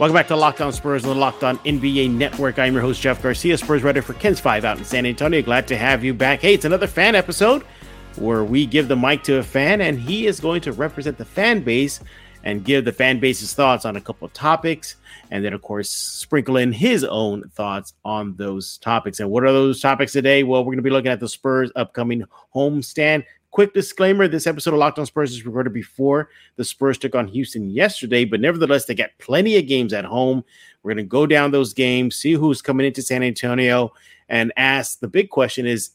Welcome back to Locked On Spurs on the Locked On NBA Network. I'm your host, Jeff Garcia, Spurs writer for KENS 5 out in San Antonio. Glad to have you back. Hey, it's another fan episode where we give the mic to a fan, and he is going to represent the fan base and give the fan base's thoughts on a couple of topics. And then, of course, sprinkle in his own thoughts on those topics. And what are those topics today? Well, we're going to be looking at the Spurs' upcoming homestand Quick disclaimer this episode of Locked on Spurs is recorded before the Spurs took on Houston yesterday, but nevertheless, they got plenty of games at home. We're going to go down those games, see who's coming into San Antonio, and ask the big question is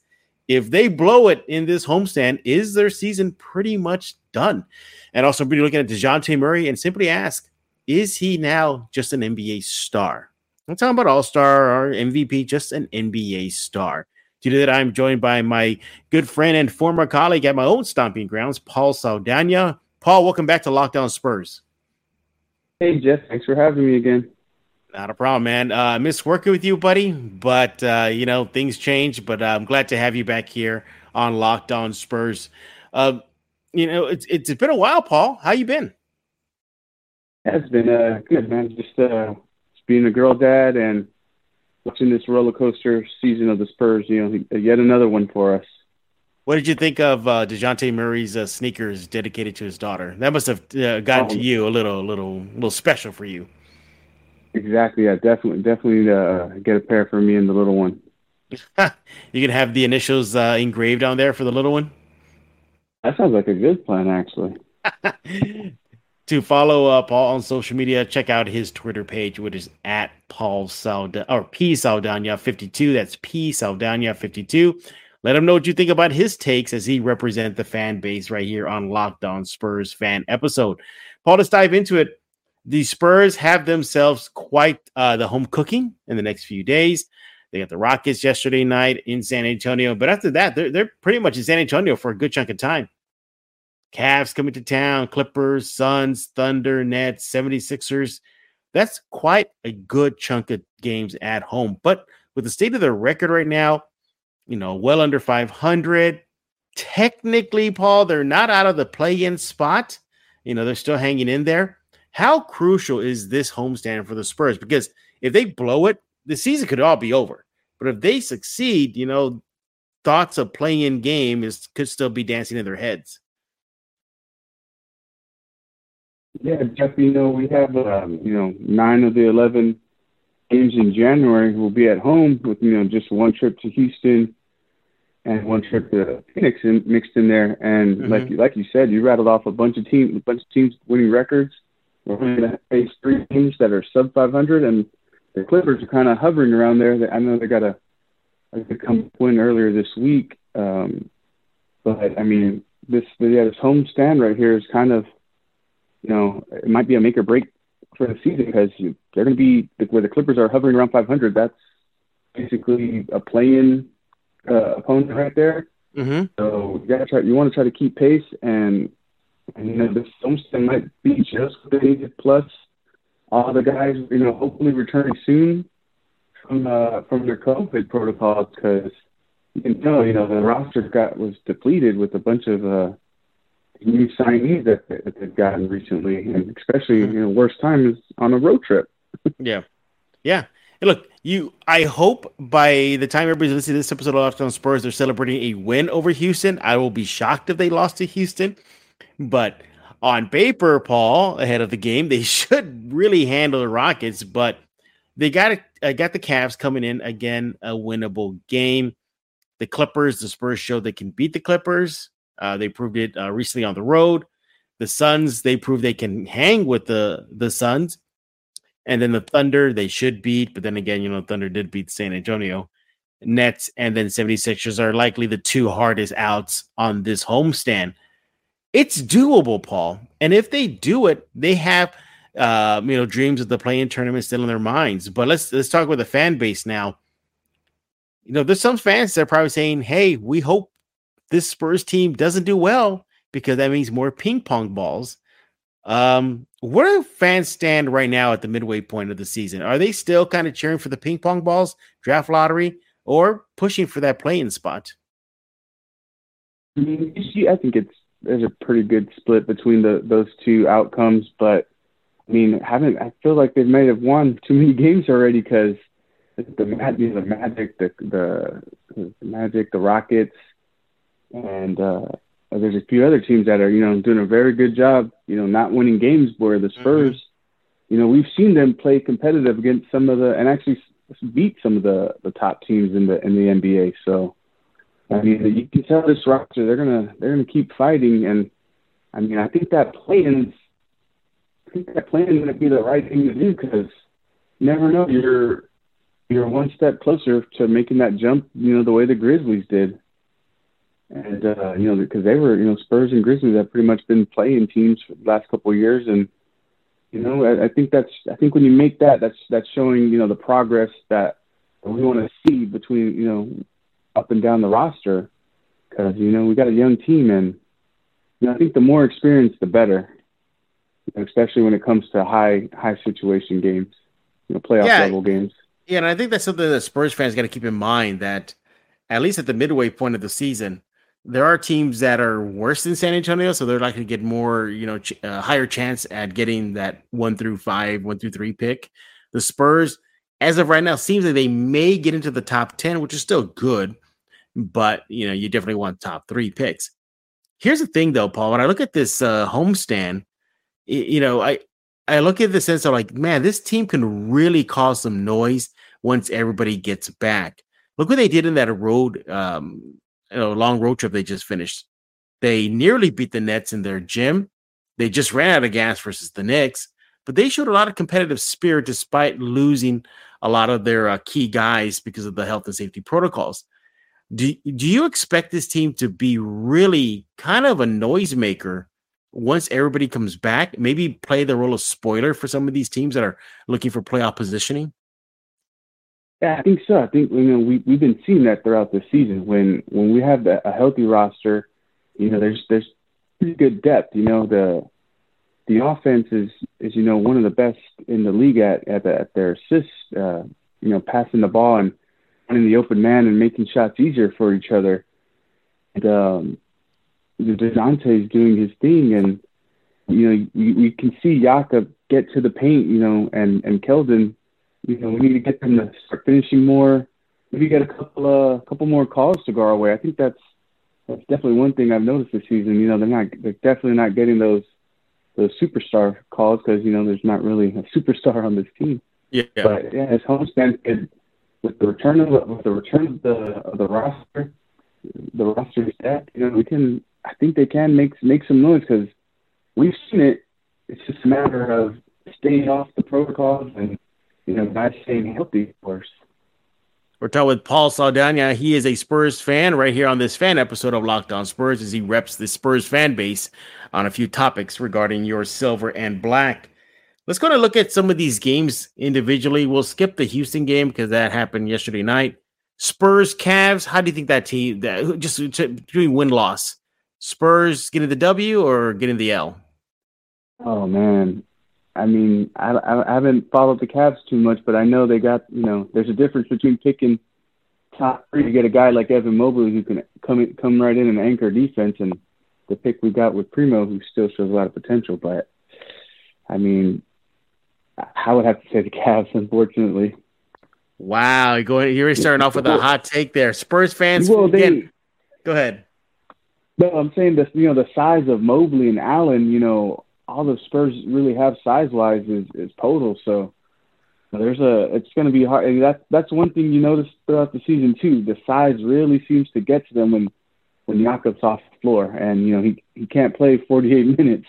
if they blow it in this homestand, is their season pretty much done? And also, be looking at Dejounte Murray and simply ask, is he now just an NBA star? I'm talking about All Star or MVP, just an NBA star. To do that, I'm joined by my good friend and former colleague at my own stomping grounds, Paul Saldana. Paul, welcome back to Locked On Spurs. Hey, Jeff. Thanks for having me again. Not a problem, man. Uh, I miss working with you, buddy, but uh, you know things change. But uh, I'm glad to have you back here on Locked On Spurs. Uh, you know, it's it's been a while, Paul. How you been? Yeah, it's been uh, good, man. Just uh, just being a girl dad and watching this roller coaster season of the Spurs. You know, yet another one for us. What did you think of uh, Dejounte Murray's uh, sneakers dedicated to his daughter? That must have uh, gotten to oh. you a little, little, little special for you. Exactly. Yeah, definitely, definitely uh, get a pair for me and the little one. you can have the initials uh, engraved on there for the little one. That sounds like a good plan, actually. to follow up Paul on social media, check out his Twitter page, which is at Paul Saldana or P Saldana 52. That's P Saldana 52. Let him know what you think about his takes as he represents the fan base right here on Locked On Spurs fan episode. Paul, let's dive into it. The Spurs have themselves quite uh, the home cooking in the next few days. They got the Rockets yesterday night in San Antonio, but after that, they're, they're pretty much in San Antonio for a good chunk of time. Cavs coming to town, Clippers, Suns, Thunder, Nets, 76ers. That's quite a good chunk of games at home. But with the state of their record right now, you know, well under 500. Technically, Paul, they're not out of the play in spot. You know, they're still hanging in there. How crucial is this homestand for the Spurs? Because if they blow it, the season could all be over. But if they succeed, you know, thoughts of playing in game is could still be dancing in their heads. Yeah, Jeff, you know, we have, um, you know, nine of the 11 games in January will be at home with, you know, just one trip to Houston and one trip to Phoenix in, mixed in there. And mm-hmm. like, like you said, you rattled off a bunch of teams, a bunch of teams winning records. We're going to face three teams that are sub 500 and the Clippers are kind of hovering around there. I know they got a, a good come win earlier this week. Um, but I mean, this, yeah, this home stand right here is kind of, you know, it might be a make or break for the season because they're going to be where the Clippers are hovering around 500. That's basically a play-in uh, opponent right there. Mm-hmm. So you got to try. You want to try to keep pace, and, and you know this homestand might be just what they needed. Plus, all the guys, you know, hopefully returning soon from uh, from their COVID protocols because you know, you know, the roster got was depleted with a bunch of uh, new signees that, that they've gotten recently, and especially you know, worst time is on a road trip. yeah, yeah. look, you. I hope by the time everybody's listening to this episode of Locked On Spurs, they're celebrating a win over Houston. I will be shocked if they lost to Houston, but on paper, Paul, ahead of the game, they should really handle the Rockets, but they got uh, got the Cavs coming in again, a winnable game. The Clippers, the Spurs show they can beat the Clippers. Uh, they proved it uh, recently on the road. The Suns, they proved they can hang with the the Suns. And then the Thunder, they should beat, but then again, you know, Thunder did beat San Antonio. Nets and then 76ers are likely the two hardest outs on this homestand. It's doable, Paul. And if they do it, they have uh, you know, dreams of the play-in tournament still in their minds. But let's let's talk with the fan base now. You know, there's some fans that are probably saying, "Hey, we hope this Spurs team doesn't do well because that means more ping pong balls. Um, where do fans stand right now at the midway point of the season? Are they still kind of cheering for the ping pong balls, draft lottery, or pushing for that play-in spot? I mean, I think it's there's a pretty good split between the those two outcomes, but I mean, haven't I feel like they might have won too many games already because the, the, the Magic, the, the the Magic, the Rockets, and uh, there's a few other teams that are you know doing a very good job. You know, not winning games where the Spurs. Mm-hmm. You know, we've seen them play competitive against some of the and actually beat some of the the top teams in the in the NBA. So, I mean, you can tell this roster they're gonna they're gonna keep fighting, and I mean, I think that plan I think that plan is gonna be the right thing to do because you never know you're you're one step closer to making that jump. You know, the way the Grizzlies did. And uh, you know, because they were, you know, Spurs and Grizzlies have pretty much been playing teams for the last couple of years, and you know, I, I think that's I think when you make that, that's that's showing you know the progress that we want to see between you know up and down the roster because you know we got a young team and you know I think the more experience the better, especially when it comes to high high situation games, you know playoff yeah. level games. Yeah, and I think that's something that Spurs fans got to keep in mind that at least at the midway point of the season, there are teams that are worse than San Antonio, so they're likely to get more, you know, ch- uh, higher chance at getting that one through five, one through three pick. The Spurs, as of right now, seems like they may get into the top ten, which is still good, but you know, you definitely want top three picks. Here's the thing, though, Paul. When I look at this uh, homestand, you know, I I look at the sense of like, man, this team can really cause some noise once everybody gets back. Look what they did in that road um, you know, long road trip they just finished. They nearly beat the Nets in their gym. They just ran out of gas versus the Knicks, but they showed a lot of competitive spirit despite losing a lot of their uh, key guys because of the health and safety protocols. Do, do you expect this team to be really kind of a noisemaker once everybody comes back? Maybe play the role of spoiler for some of these teams that are looking for playoff positioning? Yeah, I think so. I think you know we we've been seeing that throughout the season. When when we have a healthy roster, you know, there's there's pretty good depth. You know, the the offense is is you know one of the best in the league at at, the, at their assists. Uh, you know, passing the ball and finding the open man and making shots easier for each other. And um, Dejounte is doing his thing, and you know we, we can see Jakob get to the paint. You know, and and Keldon you know, we need to get them to start finishing more. Maybe get a couple uh, couple more calls to go our way. I think that's that's definitely one thing I've noticed this season. You know, they're not they're definitely not getting those those superstar calls because you know there's not really a superstar on this team. Yeah. But yeah, as homestand could with the return of the, with the return of the of the roster, the roster set, you know, we can. I think they can make make some noise because we've seen it. It's just a matter of staying off the protocols and you know, not staying healthy, of course. We're talking with Paul Saldana. He is a Spurs fan right here on this fan episode of Locked On Spurs as he reps the Spurs fan base on a few topics regarding your silver and black. Let's go to look at some of these games individually. We'll skip the Houston game because that happened yesterday night. Spurs, Cavs. How do you think that team that just doing win loss? Spurs getting the W or getting the L? Oh man, I mean, I, I haven't followed the Cavs too much, but I know they got, you know, there's a difference between picking top three to get a guy like Evan Mobley who can come in, come right in and anchor defense, and the pick we got with Primo who still shows a lot of potential. But I mean, I would have to say the Cavs, unfortunately. Wow, you're going. You're starting off with a hot take there. Spurs fans, well, they, again, go ahead. No, I'm saying this. You know, the size of Mobley and Allen. You know, all the Spurs really have size wise is, is. So there's a it's going to be hard. And that's that's one thing you notice throughout the season too. The size really seems to get to them when when Jakob's off the floor, and you know he he can't play 48 minutes.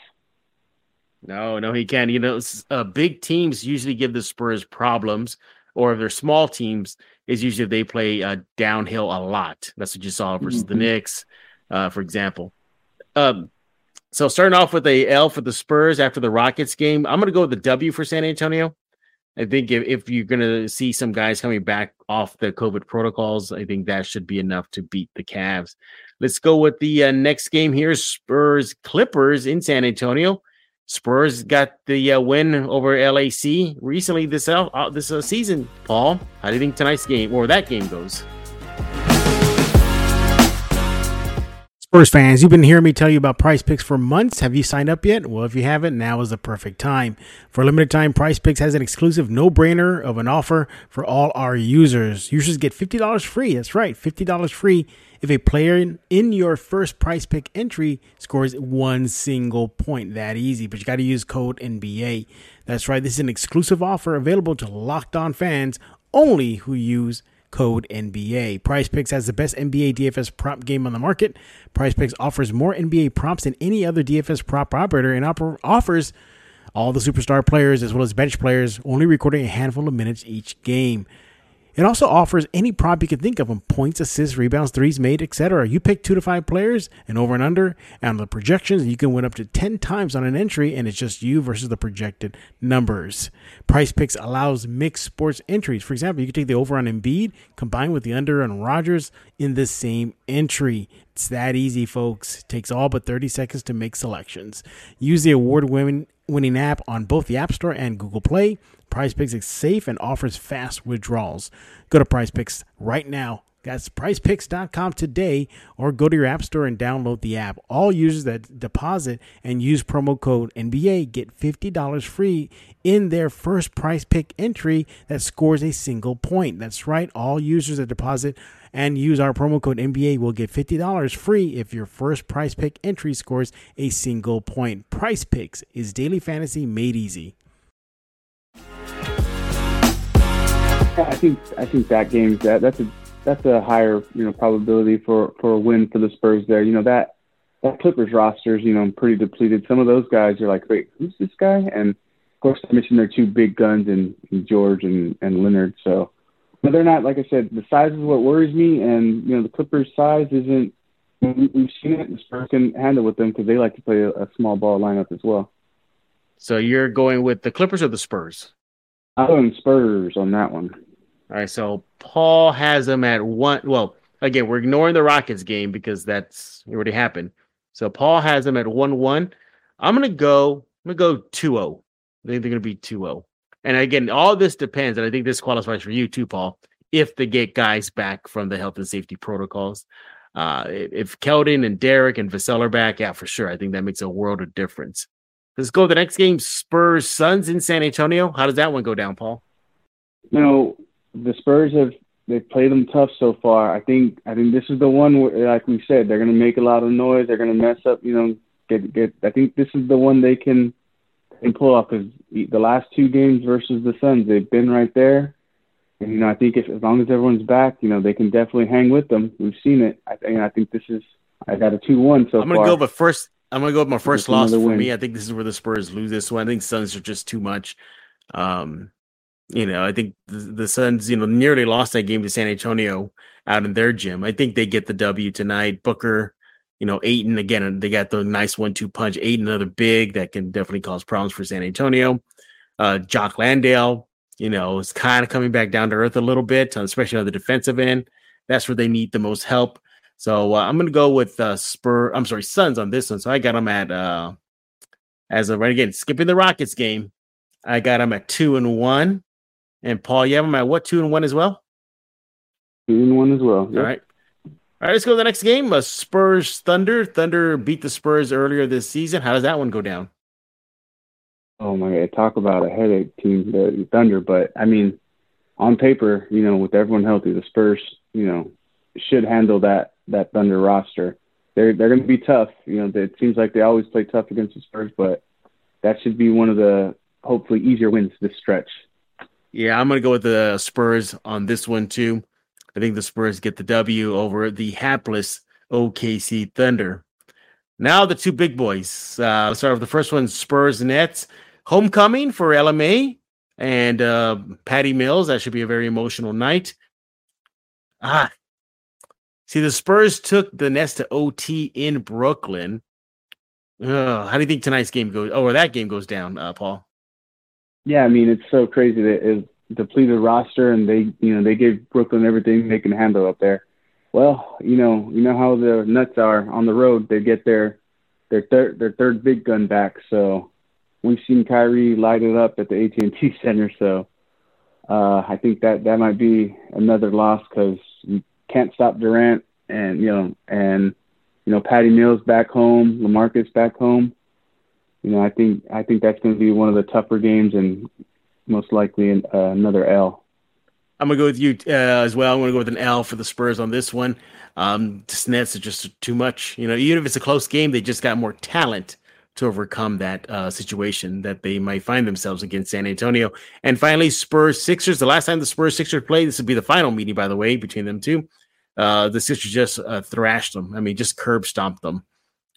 No, no, he can't. You know, uh, big teams usually give the Spurs problems, or if they're small teams, is usually they play uh, downhill a lot. That's what you saw versus mm-hmm. the Knicks, uh, for example. Um, so starting off with a L for the Spurs after the Rockets game, I'm going to go with the W for San Antonio. I think if, if you're going to see some guys coming back off the COVID protocols, I think that should be enough to beat the Cavs. Let's go with the uh, next game here Spurs Clippers in San Antonio. Spurs got the uh, win over LAC recently this uh, this uh, season. Paul, how do you think tonight's game or that game goes? Spurs fans, you've been hearing me tell you about Prize Picks for months. Have you signed up yet? Well, if you haven't, now is the perfect time. For a limited time, Prize Picks has an exclusive no-brainer of an offer for all our users. Users get $50 free. That's right, $50 free if a player in your first Prize pick entry scores one single point. That easy, but you got to use code NBA. That's right, this is an exclusive offer available to locked on fans only who use code NBA. Prize Picks has the best NBA DFS prop game on the market. Prize Picks offers more NBA props than any other DFS prop operator and op- offers all the superstar players as well as bench players, only recording a handful of minutes each game. It also offers any prop you can think of on points, assists, rebounds, threes made, etc. You pick two to five players and over and under, and on the projections, you can win up to 10 times on an entry, and it's just you versus the projected numbers. Prize Picks allows mixed sports entries. For example, you can take the over on Embiid combined with the under on Rogers in the same entry. It's that easy, folks. It takes all but 30 seconds to make selections. Use the award winning winning app on both the App Store and Google Play. Prize Picks is safe and offers fast withdrawals. Go to Prize Picks right now. That's prizepicks.com today or go to your app store and download the app. All users that deposit and use promo code NBA get $50 free in their first prize pick entry that scores a single point. That's right. All users that deposit and use our promo code NBA will get $50 free if your first prize pick entry scores a single point. Prize Picks is daily fantasy made easy. I think I think that game that that's a that's a higher you know probability for for a win for the Spurs there. You know that that Clippers roster is you know pretty depleted. Some of those guys are like, wait, who's this guy? And of course, I mentioned their two big guns and, in George and and Leonard. So, but they're not like I said. The size is what worries me, and you know the Clippers' size isn't. We've seen it. The Spurs can handle with them because they like to play a, a small ball lineup as well. So you're going with the Clippers or the Spurs? I'm going Spurs on that one. All right, so Paul has them at one. Well, again, we're ignoring the Rockets game because that's already happened. So Paul has them at one one. I'm gonna go. I'm gonna go 2-0. I think they're gonna be 2-0. And again, all this depends, and I think this qualifies for you too, Paul. If they get guys back from the health and safety protocols, uh, if Keldon and Derek and Vassell are back, yeah, for sure. I think that makes a world of difference. Let's go to the next game. Spurs Suns in San Antonio. How does that one go down, Paul? You know, the Spurs have they've played them tough so far. I think I think this is the one where, like we said, they're going to make a lot of noise. They're going to mess up. You know, get get. I think this is the one they can can pull off because the last two games versus the Suns, they've been right there. And you know, I think if as long as everyone's back, you know, they can definitely hang with them. We've seen it. I think I think this is. I got a two one so I'm gonna far. go, but first I'm gonna go with my first loss for win. me. I think this is where the Spurs lose this one. I think Suns are just too much. Um, you know, I think the, the Suns, you know, nearly lost that game to San Antonio out in their gym. I think they get the W tonight. Booker, you know, Ayton again, they got the nice one-two punch. Ayton, another big that can definitely cause problems for San Antonio. Uh, Jock Landale, you know, is kind of coming back down to earth a little bit, especially on the defensive end. That's where they need the most help. So uh, I'm going to go with uh, Spur. I'm sorry, Suns on this one. So I got them at uh, as of right again, skipping the Rockets game. I got them at two and one. And Paul, you have them at what two and one as well? Two and one as well. Yep. All right. All right, let's go to the next game. Uh, Spurs Thunder. Thunder beat the Spurs earlier this season. How does that one go down? Oh my god, talk about a headache team, the Thunder. But I mean, on paper, you know, with everyone healthy, the Spurs, you know, should handle that that Thunder roster. They're they're going to be tough. You know, it seems like they always play tough against the Spurs, but that should be one of the hopefully easier wins this stretch. Yeah, I'm going to go with the Spurs on this one too. I think the Spurs get the W over the hapless OKC Thunder. Now the two big boys. Uh, start with the first one: Spurs Nets homecoming for LMA and uh, Patty Mills. That should be a very emotional night. Ah, see, the Spurs took the Nets to OT in Brooklyn. Uh, how do you think tonight's game goes? Oh, or that game goes down, uh, Paul? Yeah, I mean it's so crazy that it's depleted roster and they you know they gave Brooklyn everything they can handle up there. Well, you know you know how the Nets are on the road. They get their their third their third big gun back. So we've seen Kyrie light it up at the AT&T Center. So uh, I think that that might be another loss because you can't stop Durant and you know and you know, Patty Mills back home, LaMarcus back home. You know, I think I think that's going to be one of the tougher games and most likely an, uh, another L. I'm gonna go with you uh, as well. I'm gonna go with an L for the Spurs on this one. Um, the Nets are just too much. You know, even if it's a close game, they just got more talent to overcome that uh, situation that they might find themselves against San Antonio. And finally, Spurs Sixers. The last time the Spurs Sixers played, this would be the final meeting, by the way, between them two. Uh, the Sixers just uh, thrashed them. I mean, just curb stomped them.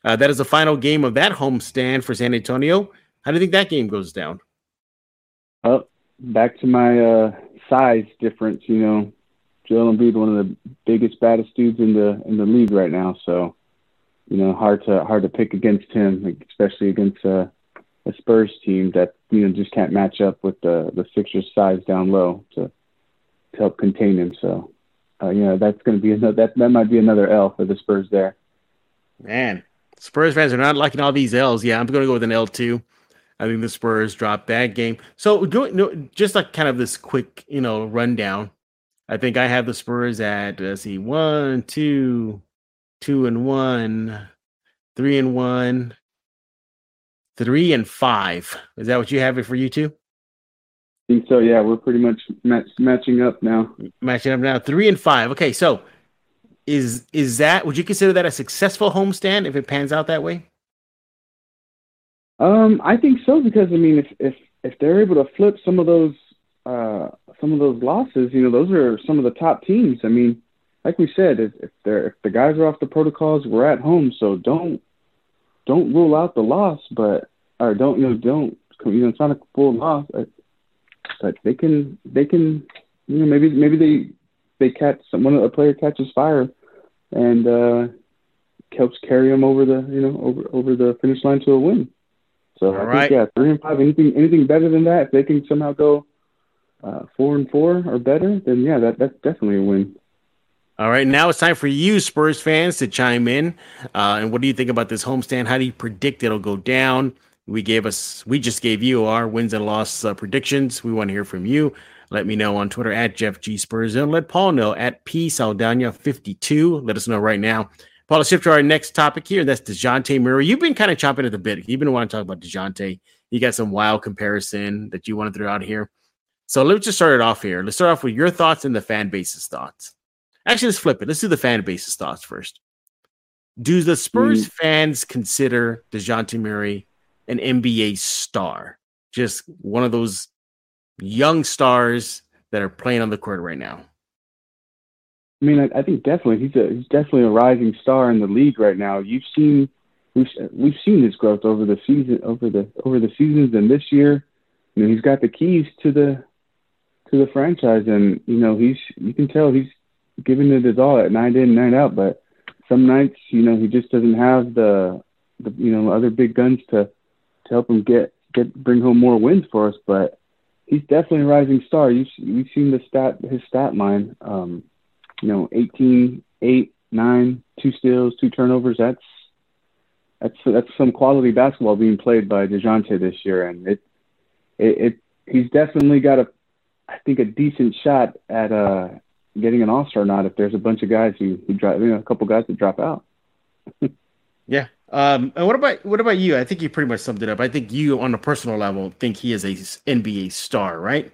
Uh, that is the final game of that homestand for San Antonio. How do you think that game goes down? Oh, back to my uh, size difference. You know, Joel Embiid, one of the biggest, baddest dudes in the in the league right now. So you know, hard to hard to pick against him, especially against a, a Spurs team that you know just can't match up with the the Sixers' size down low to to help contain him. So, uh, you know, that's going to be another that that might be another L for the Spurs there. Man, Spurs fans are not liking all these L's. Yeah, I'm going to go with an L too. I think the Spurs dropped that game. So, doing just like kind of this quick, you know, rundown. I think I have the Spurs at let's see, one, two, two and one, three and one, three and five. Is that what you have it for you two? I think so. Yeah, we're pretty much match, matching up now. Matching up now, three and five. Okay, so is is that would you consider that a successful homestand if it pans out that way? Um, I think so because I mean, if if if they're able to flip some of those uh, some of those losses, you know, those are some of the top teams. I mean, like we said, if, if they're if the guys are off the protocols, we're at home, so don't don't rule out the loss, but or don't you know don't you know it's not a full loss, but, they can they can you know maybe maybe they they catch someone a player catches fire and uh, helps carry them over the you know over over the finish line to a win. So All I right. think yeah, three and five. Anything anything better than that, if they can somehow go uh, four and four or better, then yeah, that that's definitely a win. All right, now it's time for you, Spurs fans, to chime in. Uh, and what do you think about this homestand? How do you predict it'll go down? We gave us, we just gave you our wins and loss uh, predictions. We want to hear from you. Let me know on Twitter at Jeff G Spurs and let Paul know at P Saldana 52. Let us know right now. Paul, let's shift to our next topic here. That's Dejounte Murray. You've been kind of chopping at the bit. You've been wanting to talk about Dejounte. You got some wild comparison that you want to throw out here. So let's just start it off here. Let's start off with your thoughts and the fan base's thoughts. Actually, let's flip it. Let's do the fan base's thoughts first. Do the Spurs mm. fans consider Dejounte Murray an NBA star? Just one of those young stars that are playing on the court right now. I mean, I, I think definitely he's a he's definitely a rising star in the league right now. You've seen we've we've seen his growth over the season over the over the seasons and this year. You know, he's got the keys to the to the franchise, and you know he's you can tell he's giving it his all at night in, night out. But some nights, you know, he just doesn't have the, the you know, other big guns to to help him get get bring home more wins for us. But he's definitely a rising star. You've you've seen the stat his stat line. Um, you know, 18, 8, 9, two steals, two turnovers. That's that's that's some quality basketball being played by Dejounte this year, and it it, it he's definitely got a I think a decent shot at uh getting an All Star nod if there's a bunch of guys who who drop, you know, a couple guys that drop out. yeah. Um, and what about what about you? I think you pretty much summed it up. I think you, on a personal level, think he is a NBA star, right?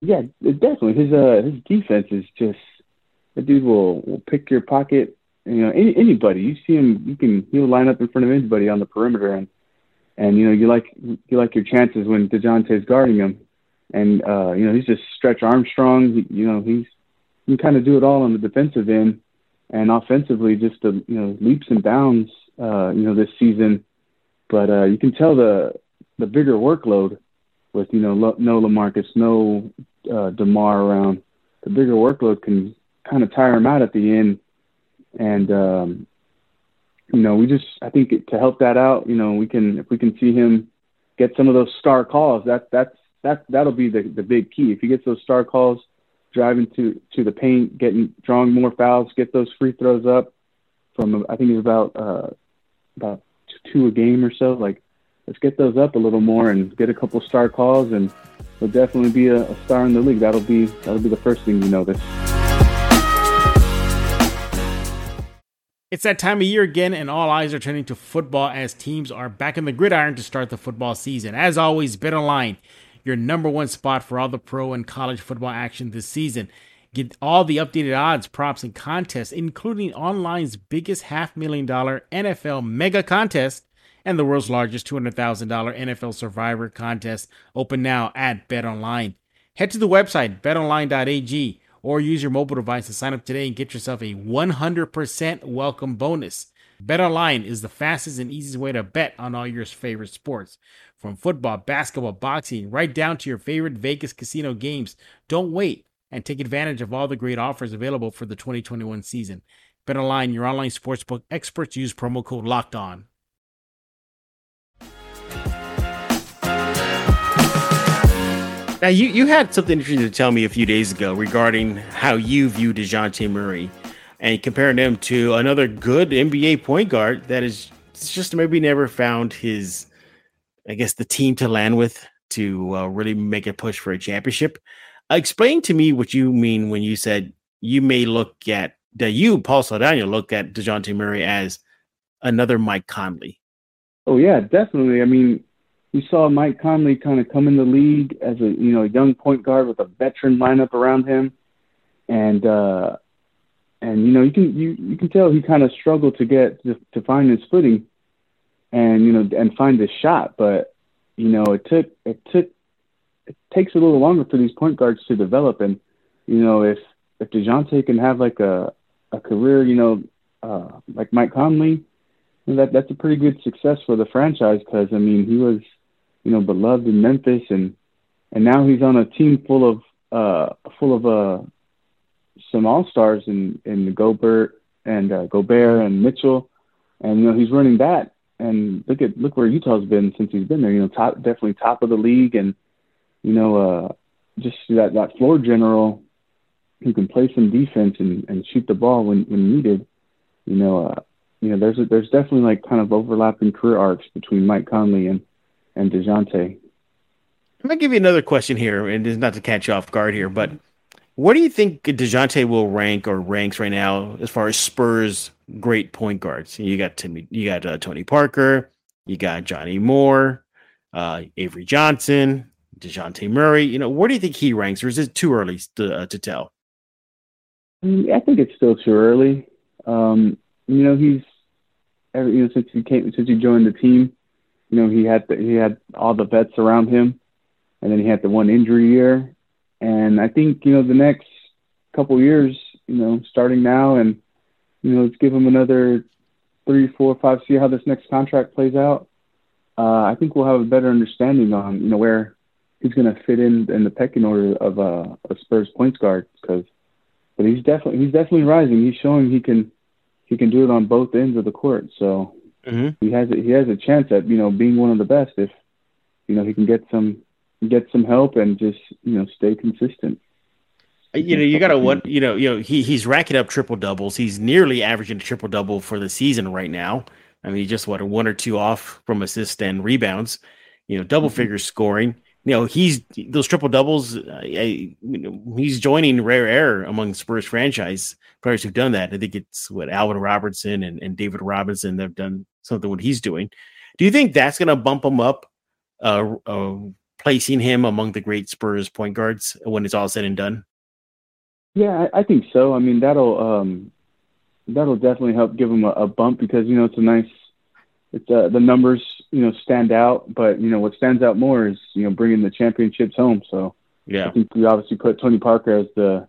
Yeah, definitely. His uh his defense is just the dude will will pick your pocket. You know, any, anybody you see him, you can he'll line up in front of anybody on the perimeter, and and you know you like you like your chances when Dejounte's guarding him, and uh, you know he's just Stretch Armstrong. He, you know he's can kind of do it all on the defensive end and offensively, just the you know leaps and bounds. Uh, you know this season, but uh, you can tell the the bigger workload with you know no LaMarcus, no uh, DeMar around. The bigger workload can kind of tire him out at the end, and um, you know we just I think to help that out, you know we can if we can see him get some of those star calls, that that's that that'll be the the big key. If he gets those star calls driving to to the paint, getting drawing more fouls, get those free throws up from I think he's about uh, about two a game or so. Like let's get those up a little more and get a couple star calls, and he'll definitely be a, a star in the league. That'll be that'll be the first thing you notice. It's that time of year again, and all eyes are turning to football as teams are back in the gridiron to start the football season. As always, BetOnline, your number one spot for all the pro and college football action this season. Get all the updated odds, props, and contests, including online's biggest half million dollar NFL mega contest and the world's largest $200,000 NFL Survivor contest, open now at BetOnline. Head to the website, betonline.ag or use your mobile device to sign up today and get yourself a 100% welcome bonus. BetOnline is the fastest and easiest way to bet on all your favorite sports. From football, basketball, boxing, right down to your favorite Vegas casino games. Don't wait and take advantage of all the great offers available for the 2021 season. BetOnline, your online sportsbook experts use promo code LOCKED ON. Now, you, you had something interesting to tell me a few days ago regarding how you view Dejounte Murray and comparing him to another good NBA point guard that is just maybe never found his, I guess, the team to land with to uh, really make a push for a championship. Explain to me what you mean when you said you may look at that you, Paul Saldana, look at Dejounte Murray as another Mike Conley. Oh, yeah, definitely. I mean, we saw Mike Conley kind of come in the league as a you know young point guard with a veteran lineup around him, and uh, and you know you can you you can tell he kind of struggled to get to, to find his footing, and you know and find his shot, but you know it took it took it takes a little longer for these point guards to develop, and you know if if Dejounte can have like a a career, you know, uh, like Mike Conley, that that's a pretty good success for the franchise because I mean he was you know, beloved in Memphis, and and now he's on a team full of uh full of uh some all stars in in Gobert and uh, Gobert and Mitchell, and you know he's running that. And look at look where Utah's been since he's been there. You know, top definitely top of the league, and you know, uh, just that that floor general who can play some defense and, and shoot the ball when when needed. You know, uh, you know, there's a, there's definitely like kind of overlapping career arcs between Mike Conley and and Dejounte. I'm gonna give you another question here, and it's not to catch you off guard here, but what do you think Dejounte will rank or ranks right now as far as Spurs great point guards? You got Timmy, you got uh, Tony Parker, you got Johnny Moore, uh, Avery Johnson, Dejounte Murray. You know, where do you think he ranks, or is it too early to, uh, to tell? I think it's still too early. Um, you know, he's you know since he came since he joined the team, you know, he had the, he had all the vets around him, and then he had the one injury year. And I think you know the next couple years, you know, starting now, and you know, let's give him another three, four, five, see how this next contract plays out. Uh, I think we'll have a better understanding on you know where he's going to fit in in the pecking order of uh, a Spurs points guard because, but he's definitely he's definitely rising. He's showing he can he can do it on both ends of the court. So Mm-hmm. He has a, he has a chance at you know being one of the best if you know he can get some get some help and just you know stay consistent. Uh, you know, you gotta what you know, you know, he he's racking up triple doubles. He's nearly averaging a triple double for the season right now. I mean, he just what a one or two off from assists and rebounds. You know, double mm-hmm. figures scoring. You know, he's those triple doubles. Uh, you know, he's joining rare air among Spurs franchise players who've done that. I think it's what Alvin Robertson and, and David Robinson. They've done something what he's doing. Do you think that's going to bump him up, uh, uh, placing him among the great Spurs point guards when it's all said and done? Yeah, I, I think so. I mean, that'll um, that'll definitely help give him a, a bump because you know it's a nice. It's uh, the numbers you know stand out, but you know what stands out more is you know bringing the championships home. So yeah, I think we obviously put Tony Parker as the,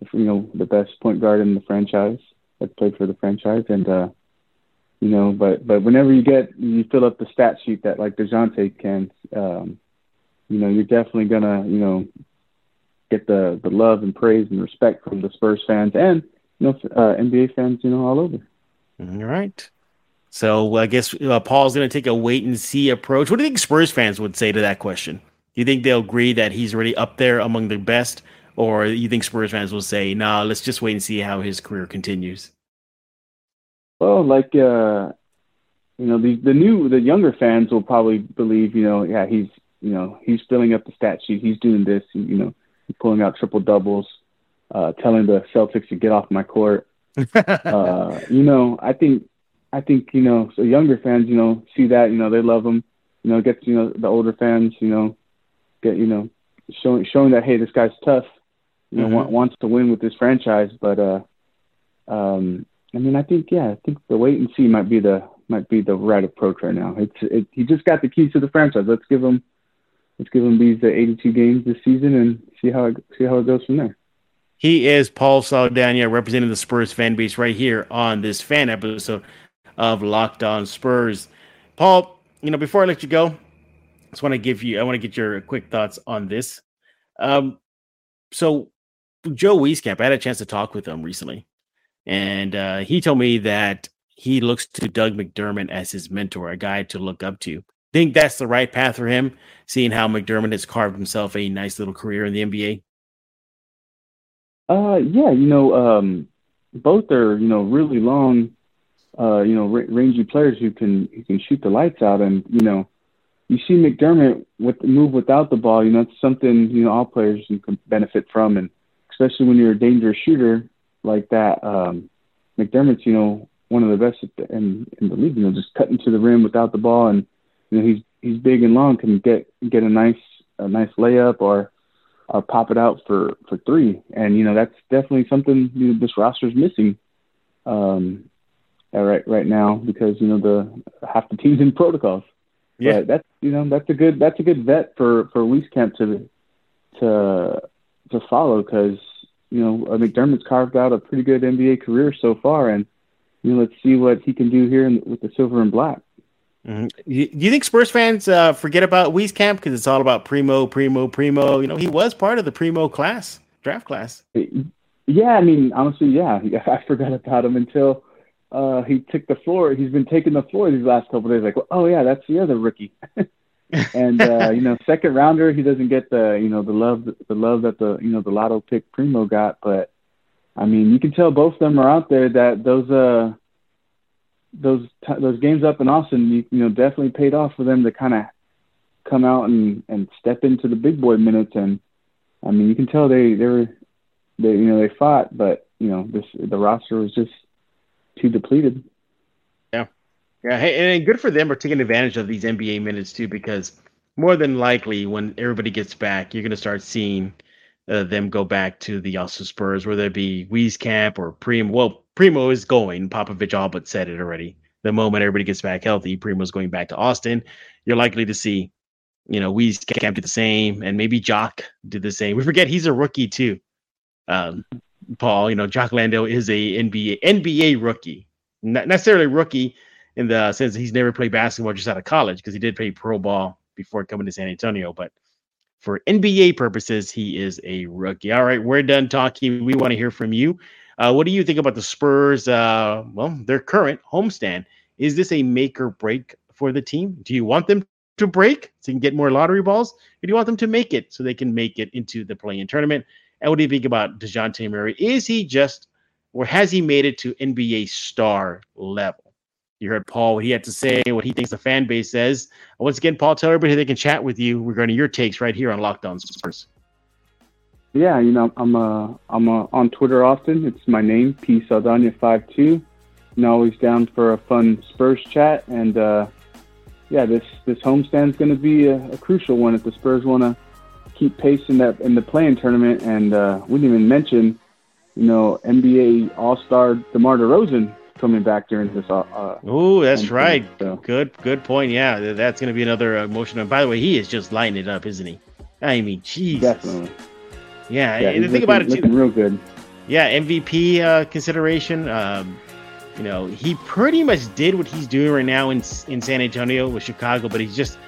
the you know the best point guard in the franchise that played for the franchise, and uh, you know, but but whenever you get you fill up the stat sheet that like Dejounte can, um, you know, you're definitely gonna you know get the the love and praise and respect from the Spurs fans and you know uh, NBA fans, you know, all over. All right. So I guess uh, Paul's going to take a wait and see approach. What do you think Spurs fans would say to that question? Do you think they'll agree that he's already up there among the best, or you think Spurs fans will say, "Nah, let's just wait and see how his career continues"? Well, like uh, you know, the the new the younger fans will probably believe, you know, yeah, he's you know he's filling up the stat sheet, he's doing this, you know, pulling out triple doubles, uh, telling the Celtics to get off my court. uh, you know, I think I think you know, so younger fans, you know, see that, you know, they love him. You know, gets you know the older fans, you know, get you know, showing showing that hey, this guy's tough. You know, mm-hmm. wants to win with this franchise, but uh, um, I mean, I think yeah, I think the wait and see might be the might be the right approach right now. It's it, he just got the keys to the franchise. Let's give him let's give him these uh, 82 games this season and see how it, see how it goes from there. He is Paul Saldana representing the Spurs fan base right here on this fan episode of Locked On Spurs. Paul, you know, before I let you go, I just want to give you, I want to get your quick thoughts on this. Um, so Joe Wieskamp, I had a chance to talk with him recently, and uh, he told me that he looks to Doug McDermott as his mentor, a guy to look up to. Think that's the right path for him, seeing how McDermott has carved himself a nice little career in the NBA. Uh, yeah, you know, um, both are you know really long, uh, you know, r- rangy players who can who can shoot the lights out, and you know, you see McDermott with the move without the ball. You know, it's something you know all players can benefit from, and especially when you're a dangerous shooter like that. Um, McDermott's you know one of the best in in the league. You know, just cutting to the rim without the ball, and you know he's he's big and long, can get get a nice a nice layup or or pop it out for for three. And you know that's definitely something you know, this roster is missing um, right right now because you know the half the team's in protocols. Yeah, but that's you know that's a good that's a good vet for for Wieskamp to to to follow because you know McDermott's carved out a pretty good NBA career so far, and you know let's see what he can do here in, with the silver and black. Mm-hmm. Do you think Spurs fans uh, forget about Wieskamp because it's all about Primo, Primo, Primo? You know, he was part of the Primo class, draft class. Yeah, I mean, honestly, yeah, I forgot about him until uh, he took the floor. He's been taking the floor these last couple of days. Like, oh yeah, that's the other rookie. and uh, you know, second rounder, he doesn't get the you know the love the love that the you know the lotto pick Primo got. But I mean, you can tell both of them are out there that those uh those t- those games up in Austin, you, you know, definitely paid off for them to kind of come out and and step into the big boy minutes. And I mean, you can tell they they were they you know they fought, but you know this the roster was just too depleted. Yeah, yeah, hey, and good for them for taking advantage of these NBA minutes too, because more than likely when everybody gets back, you're going to start seeing uh, them go back to the Austin Spurs, whether it be Wieskamp or Primo. Well, Primo is going. Popovich all but said it already. The moment everybody gets back healthy, Primo's going back to Austin. You're likely to see, you know, Wieskamp do the same, and maybe Jock do the same. We forget he's a rookie too. Um, Paul, you know, Jock Landale is a NBA NBA rookie, not necessarily rookie in the sense he's never played basketball just out of college because he did play pro ball before coming to San Antonio, but for NBA purposes, he is a rookie. All right, we're done talking. We want to hear from you. Uh, what do you think about the Spurs? Uh, well, their current homestand. Is this a make or break for the team? Do you want them to break so you can get more lottery balls? Or do you want them to make it so they can make it into the play in tournament? And what do you think about Dejounte Murray? Is he just, or has he made it to NBA star level? You heard Paul, what he had to say, what he thinks the fan base says. Once again, Paul, tell everybody they can chat with you regarding your takes right here on Locked On Spurs. Yeah, you know, I'm uh, I'm uh, on Twitter often. It's my name, P Saldana52. And always down for a fun Spurs chat. And uh, yeah, this this homestand is going to be a, a, crucial one if the Spurs want to keep pace in that in the play-in tournament. And uh, we didn't even mention, you know, NBA All Star DeMar DeRozan coming back during this. Uh, oh, that's right. So. Good, good point. Yeah, that's going to be another emotional. And by the way, he is just lighting it up, isn't he? I mean, jeez. Definitely. Yeah, yeah and the thing about it too, looking real good. Yeah, MVP uh, consideration. Um, you know, he pretty much did what he's doing right now in in San Antonio with Chicago, but he's just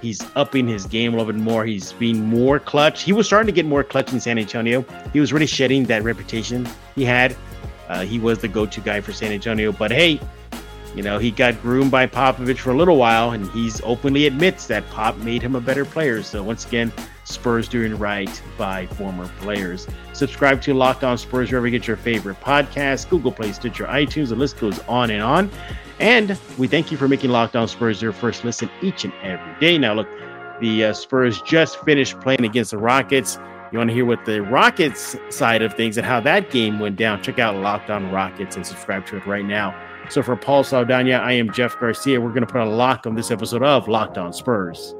he's upping his game a little bit more. He's being more clutch. He was starting to get more clutch in San Antonio. He was really shedding that reputation he had. Uh, he was the go-to guy for San Antonio, but hey, you know, he got groomed by Popovich for a little while, and he's openly admits that Pop made him a better player. So once again, Spurs doing right by former players. Subscribe to Locked On Spurs wherever you get your favorite podcast, Google Play, Stitcher, iTunes. The list goes on and on. And we thank you for making Locked On Spurs your first listen each and every day. Now, look, the uh, Spurs just finished playing against the Rockets. You want to hear what the Rockets side of things and how that game went down? Check out Locked On Rockets and subscribe to it right now. So for Paul Saldana, I am Jeff Garcia. We're going to put a lock on this episode of Locked On Spurs.